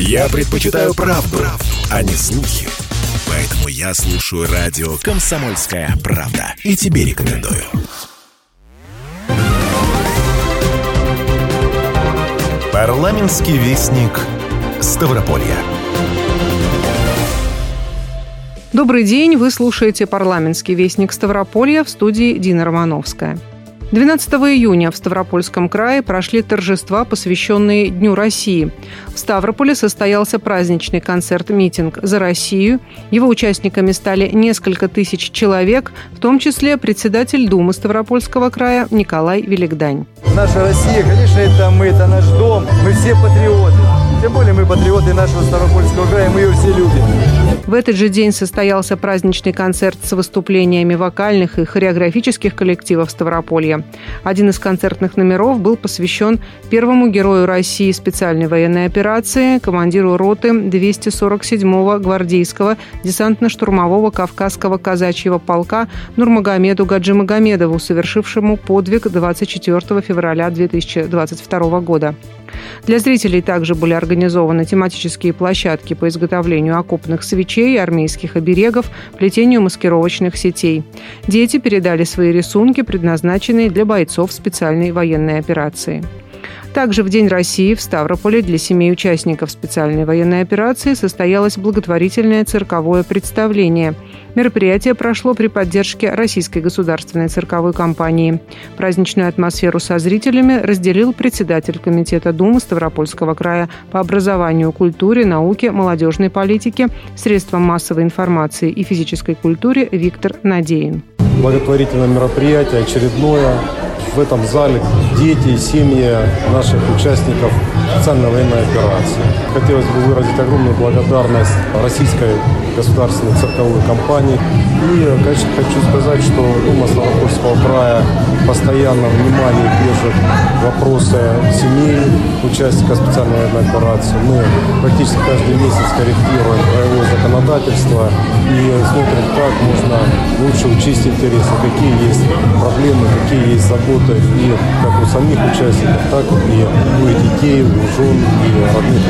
Я предпочитаю правду, правду, а не слухи. Поэтому я слушаю радио «Комсомольская правда». И тебе рекомендую. Парламентский вестник Ставрополья. Добрый день, вы слушаете парламентский вестник Ставрополья в студии Дина Романовская. 12 июня в Ставропольском крае прошли торжества, посвященные Дню России. В Ставрополе состоялся праздничный концерт-митинг «За Россию». Его участниками стали несколько тысяч человек, в том числе председатель Думы Ставропольского края Николай Великдань. Наша Россия, конечно, это мы, это наш дом, мы все патриоты. Тем более мы патриоты нашего Ставропольского края, мы ее все любим. В этот же день состоялся праздничный концерт с выступлениями вокальных и хореографических коллективов Ставрополья. Один из концертных номеров был посвящен первому герою России специальной военной операции, командиру роты 247-го гвардейского десантно-штурмового Кавказского казачьего полка Нурмагомеду Гаджимагомедову, совершившему подвиг 24 февраля 2022 года. Для зрителей также были организованы тематические площадки по изготовлению окопных свечей, армейских оберегов, плетению маскировочных сетей. Дети передали свои рисунки, предназначенные для бойцов специальной военной операции. Также в День России в Ставрополе для семей участников специальной военной операции состоялось благотворительное цирковое представление. Мероприятие прошло при поддержке Российской государственной цирковой компании. Праздничную атмосферу со зрителями разделил председатель Комитета Думы Ставропольского края по образованию, культуре, науке, молодежной политике, средствам массовой информации и физической культуре Виктор Надеин. Благотворительное мероприятие очередное в этом зале дети и семьи наших участников специальной военной операции. Хотелось бы выразить огромную благодарность российской государственной цирковой компании. И, конечно, хочу сказать, что Дума Ставропольского края постоянно внимание держит вопросы семей участников специальной военной операции. Мы практически каждый месяц корректируем краевое законодательство и смотрим, как можно лучше учесть интересы, какие есть проблемы, какие есть заботы и как у самих участников, так и у детей, у жен и родных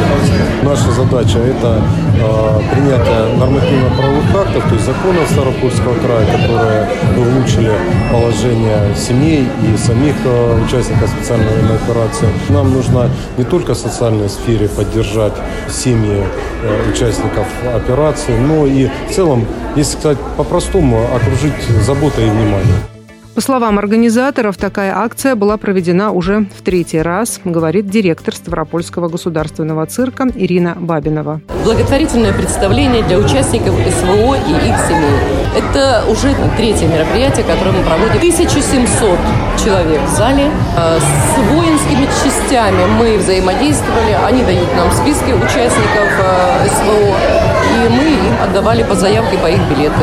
Наша задача – это э, принятие нормативно-правовых актов, то есть законов Старопольского края, которые улучшили положение семей и самих э, участников специальной военной операции. Нам нужно не только в социальной сфере поддержать семьи э, участников операции, но и в целом, если сказать по-простому, окружить заботой и вниманием. По словам организаторов, такая акция была проведена уже в третий раз, говорит директор Ставропольского государственного цирка Ирина Бабинова. Благотворительное представление для участников СВО и их семей. Это уже третье мероприятие, которое мы проводим. 1700 человек в зале. А с воинскими частями мы взаимодействовали. Они дают нам списки участников а, СВО. И мы им отдавали по заявке по их билеты.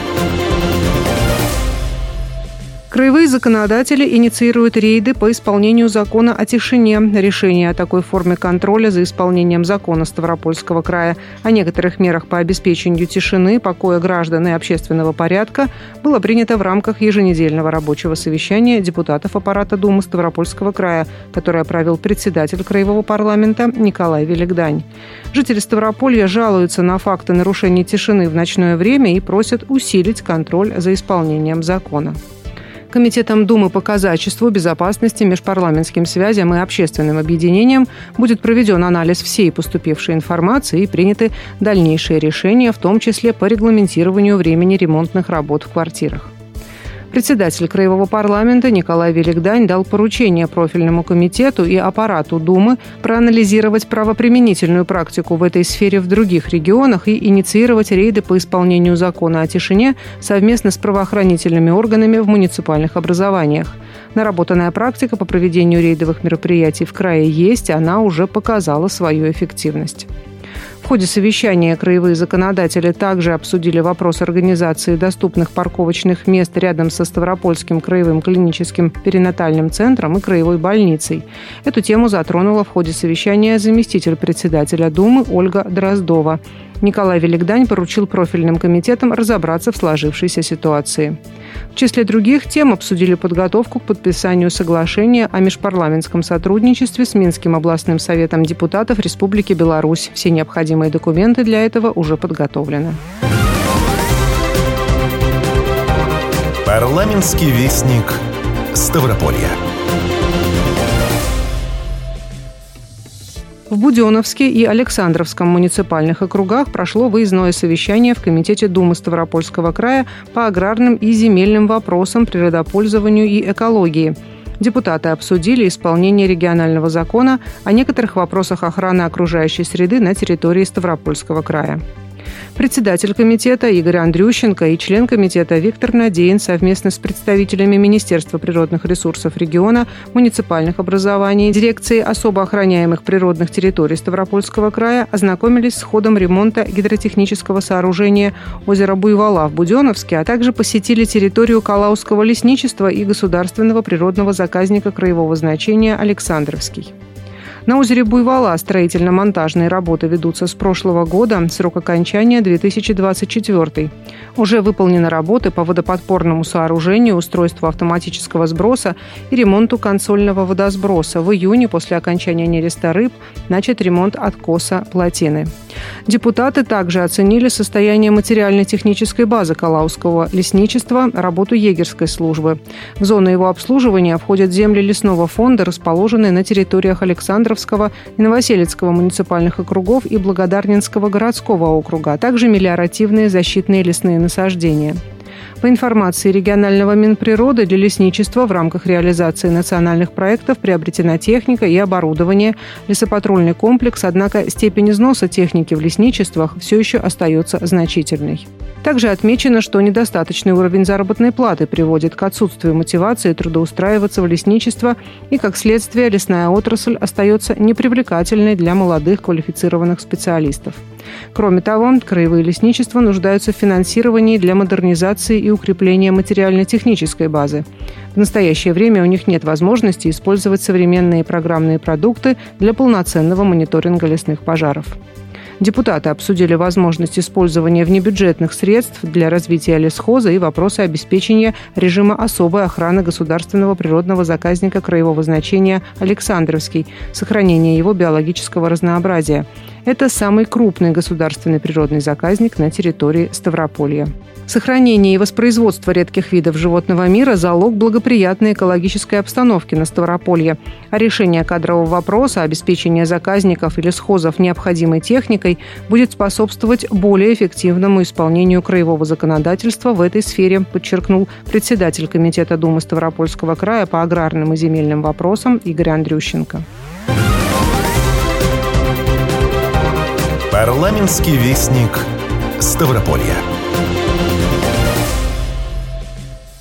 Краевые законодатели инициируют рейды по исполнению закона о тишине. Решение о такой форме контроля за исполнением закона Ставропольского края о некоторых мерах по обеспечению тишины, покоя граждан и общественного порядка было принято в рамках еженедельного рабочего совещания депутатов аппарата Думы Ставропольского края, которое провел председатель Краевого парламента Николай Великдань. Жители Ставрополья жалуются на факты нарушения тишины в ночное время и просят усилить контроль за исполнением закона. Комитетом Думы по казачеству, безопасности, межпарламентским связям и общественным объединениям будет проведен анализ всей поступившей информации и приняты дальнейшие решения, в том числе по регламентированию времени ремонтных работ в квартирах. Председатель Краевого парламента Николай Великдань дал поручение профильному комитету и аппарату Думы проанализировать правоприменительную практику в этой сфере в других регионах и инициировать рейды по исполнению закона о тишине совместно с правоохранительными органами в муниципальных образованиях. Наработанная практика по проведению рейдовых мероприятий в крае есть, она уже показала свою эффективность. В ходе совещания краевые законодатели также обсудили вопрос организации доступных парковочных мест рядом со Ставропольским краевым клиническим перинатальным центром и краевой больницей. Эту тему затронула в ходе совещания заместитель председателя Думы Ольга Дроздова. Николай Великдань поручил профильным комитетам разобраться в сложившейся ситуации. В числе других тем обсудили подготовку к подписанию соглашения о межпарламентском сотрудничестве с Минским областным советом депутатов Республики Беларусь. Все необходимые документы для этого уже подготовлены. Парламентский вестник Ставрополья. В Буденовске и Александровском муниципальных округах прошло выездное совещание в Комитете Думы Ставропольского края по аграрным и земельным вопросам, природопользованию и экологии. Депутаты обсудили исполнение регионального закона о некоторых вопросах охраны окружающей среды на территории Ставропольского края. Председатель комитета Игорь Андрющенко и член комитета Виктор Надеин совместно с представителями Министерства природных ресурсов региона, муниципальных образований, дирекции особо охраняемых природных территорий Ставропольского края ознакомились с ходом ремонта гидротехнического сооружения озера Буйвола в Буденовске, а также посетили территорию Калауского лесничества и государственного природного заказника краевого значения Александровский. На озере Буйвола строительно-монтажные работы ведутся с прошлого года, срок окончания 2024. Уже выполнены работы по водоподпорному сооружению, устройству автоматического сброса и ремонту консольного водосброса. В июне после окончания нереста рыб начат ремонт откоса плотины. Депутаты также оценили состояние материально-технической базы Калауского лесничества, работу егерской службы. В зону его обслуживания входят земли лесного фонда, расположенные на территориях Александровского и Новоселецкого муниципальных округов и Благодарнинского городского округа, а также мелиоративные защитные лесные насаждения. По информации регионального Минприроды, для лесничества в рамках реализации национальных проектов приобретена техника и оборудование, лесопатрульный комплекс, однако степень износа техники в лесничествах все еще остается значительной. Также отмечено, что недостаточный уровень заработной платы приводит к отсутствию мотивации трудоустраиваться в лесничество и, как следствие, лесная отрасль остается непривлекательной для молодых квалифицированных специалистов. Кроме того, краевые лесничества нуждаются в финансировании для модернизации и укрепления материально-технической базы. В настоящее время у них нет возможности использовать современные программные продукты для полноценного мониторинга лесных пожаров. Депутаты обсудили возможность использования внебюджетных средств для развития лесхоза и вопросы обеспечения режима особой охраны государственного природного заказника краевого значения Александровский, сохранения его биологического разнообразия. Это самый крупный государственный природный заказник на территории Ставрополья. Сохранение и воспроизводство редких видов животного мира – залог благоприятной экологической обстановки на Ставрополье. А решение кадрового вопроса, обеспечение заказников или схозов необходимой техникой будет способствовать более эффективному исполнению краевого законодательства в этой сфере, подчеркнул председатель Комитета Думы Ставропольского края по аграрным и земельным вопросам Игорь Андрющенко. Парламентский вестник Ставрополья.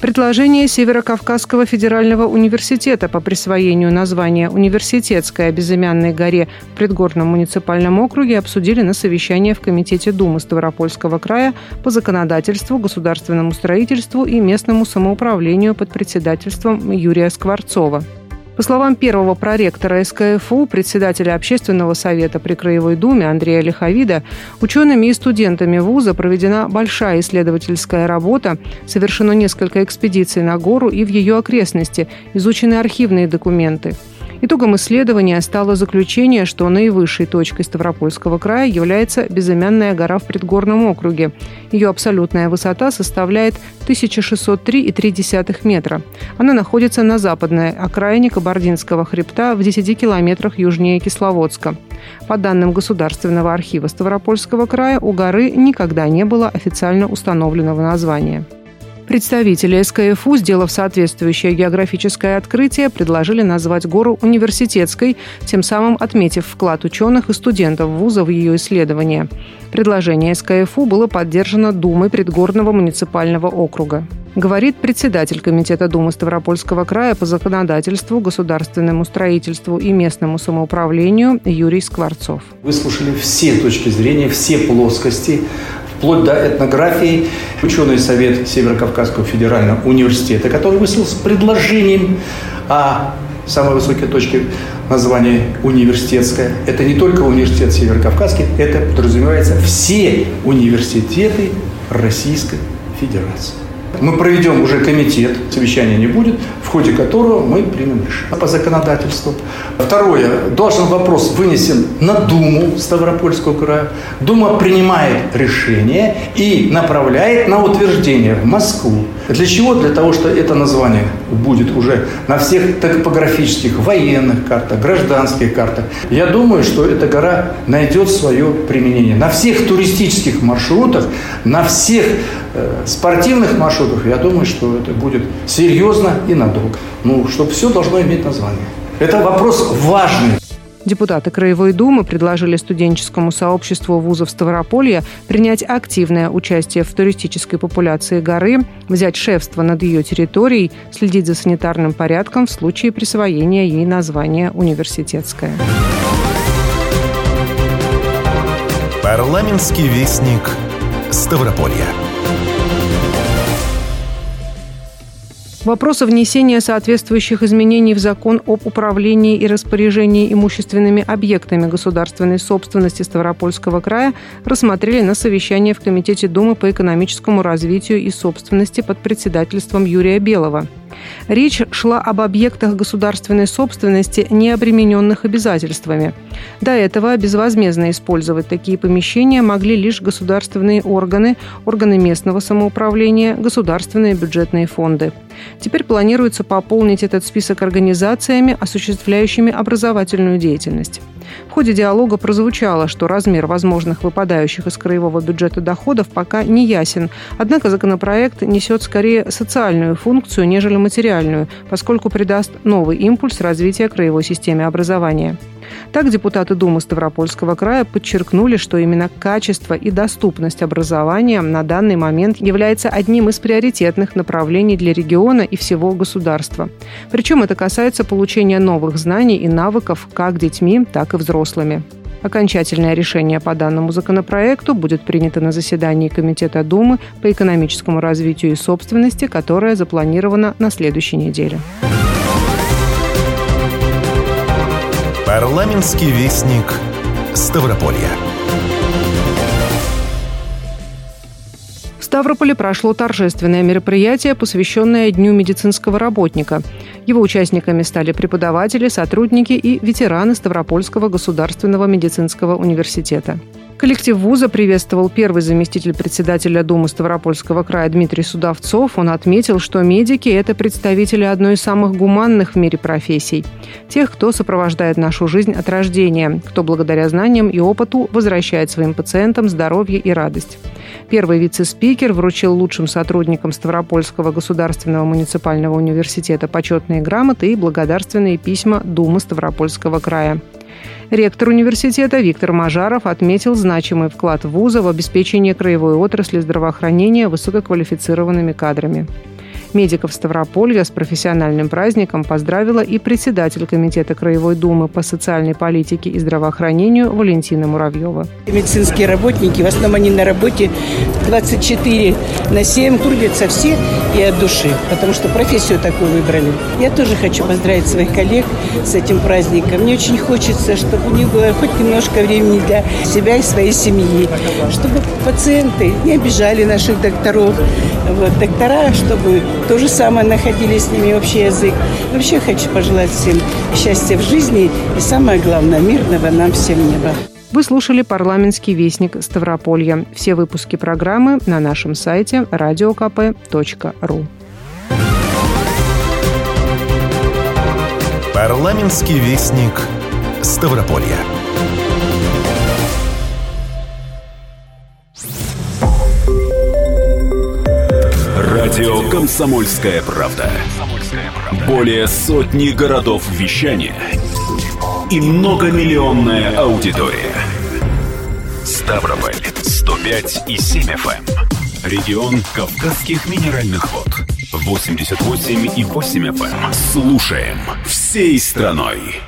Предложение Северо-Кавказского федерального университета по присвоению названия «Университетская безымянной горе» в предгорном муниципальном округе обсудили на совещании в Комитете Думы Ставропольского края по законодательству, государственному строительству и местному самоуправлению под председательством Юрия Скворцова. По словам первого проректора СКФУ, председателя общественного совета при Краевой Думе Андрея Лиховида, учеными и студентами вуза проведена большая исследовательская работа, совершено несколько экспедиций на гору и в ее окрестности, изучены архивные документы – Итогом исследования стало заключение, что наивысшей точкой Ставропольского края является безымянная гора в предгорном округе. Ее абсолютная высота составляет 1603,3 метра. Она находится на западной окраине Кабардинского хребта в 10 километрах южнее Кисловодска. По данным Государственного архива Ставропольского края, у горы никогда не было официально установленного названия. Представители СКФУ, сделав соответствующее географическое открытие, предложили назвать гору университетской, тем самым отметив вклад ученых и студентов вуза в ее исследование. Предложение СКФУ было поддержано Думой Предгорного муниципального округа. Говорит председатель Комитета Думы Ставропольского края по законодательству, государственному строительству и местному самоуправлению Юрий Скворцов. Выслушали все точки зрения, все плоскости вплоть до этнографии. Ученый совет Северо-Кавказского федерального университета, который выступил с предложением о самой высокой точке названия университетская. Это не только университет Северо-Кавказский, это подразумевается все университеты Российской Федерации. Мы проведем уже комитет, совещания не будет, в ходе которого мы примем решение по законодательству. Второе. Должен вопрос вынесен на Думу Ставропольского края. Дума принимает решение и направляет на утверждение в Москву. Для чего? Для того, что это название будет уже на всех топографических, военных картах, гражданских картах. Я думаю, что эта гора найдет свое применение. На всех туристических маршрутах, на всех спортивных маршрутах, я думаю, что это будет серьезно и надолго. Ну, чтобы все должно иметь название. Это вопрос важный. Депутаты Краевой Думы предложили студенческому сообществу вузов Ставрополья принять активное участие в туристической популяции горы, взять шефство над ее территорией, следить за санитарным порядком в случае присвоения ей названия «Университетская». Парламентский вестник Ставрополья. Вопросы внесения соответствующих изменений в закон об управлении и распоряжении имущественными объектами государственной собственности Ставропольского края рассмотрели на совещании в Комитете Думы по экономическому развитию и собственности под председательством Юрия Белого. Речь шла об объектах государственной собственности, не обремененных обязательствами. До этого безвозмездно использовать такие помещения могли лишь государственные органы, органы местного самоуправления, государственные бюджетные фонды. Теперь планируется пополнить этот список организациями, осуществляющими образовательную деятельность. В ходе диалога прозвучало, что размер возможных выпадающих из краевого бюджета доходов пока не ясен. Однако законопроект несет скорее социальную функцию, нежели материальную, поскольку придаст новый импульс развития краевой системы образования. Так депутаты Думы Ставропольского края подчеркнули, что именно качество и доступность образования на данный момент является одним из приоритетных направлений для региона и всего государства. Причем это касается получения новых знаний и навыков как детьми, так и взрослыми. Окончательное решение по данному законопроекту будет принято на заседании Комитета Думы по экономическому развитию и собственности, которое запланировано на следующей неделе. Парламентский вестник Ставрополья. В Ставрополе прошло торжественное мероприятие, посвященное Дню медицинского работника. Его участниками стали преподаватели, сотрудники и ветераны Ставропольского государственного медицинского университета. Коллектив вуза приветствовал первый заместитель председателя Думы Ставропольского края Дмитрий Судовцов. Он отметил, что медики – это представители одной из самых гуманных в мире профессий. Тех, кто сопровождает нашу жизнь от рождения, кто благодаря знаниям и опыту возвращает своим пациентам здоровье и радость. Первый вице-спикер вручил лучшим сотрудникам Ставропольского государственного муниципального университета почетные грамоты и благодарственные письма Думы Ставропольского края. Ректор университета Виктор Мажаров отметил значимый вклад вуза в обеспечение краевой отрасли здравоохранения высококвалифицированными кадрами. Медиков Ставрополья с профессиональным праздником поздравила и председатель Комитета Краевой Думы по социальной политике и здравоохранению Валентина Муравьева. Медицинские работники, в основном они на работе 24 на 7, трудятся все и от души, потому что профессию такую выбрали. Я тоже хочу поздравить своих коллег с этим праздником. Мне очень хочется, чтобы у них было хоть немножко времени для себя и своей семьи, чтобы пациенты не обижали наших докторов, вот, доктора, чтобы то же самое находили с ними общий язык. Вообще хочу пожелать всем счастья в жизни и самое главное, мирного нам всем неба. Вы слушали парламентский вестник Ставрополья. Все выпуски программы на нашем сайте radiokp.ru. Парламентский вестник Ставрополья. Радио «Комсомольская правда». Более сотни городов вещания и многомиллионная аудитория. Ставрополь 105 и 7 FM. Эм. Регион Кавказских минеральных вод 88 и 8 FM. Слушаем всей страной.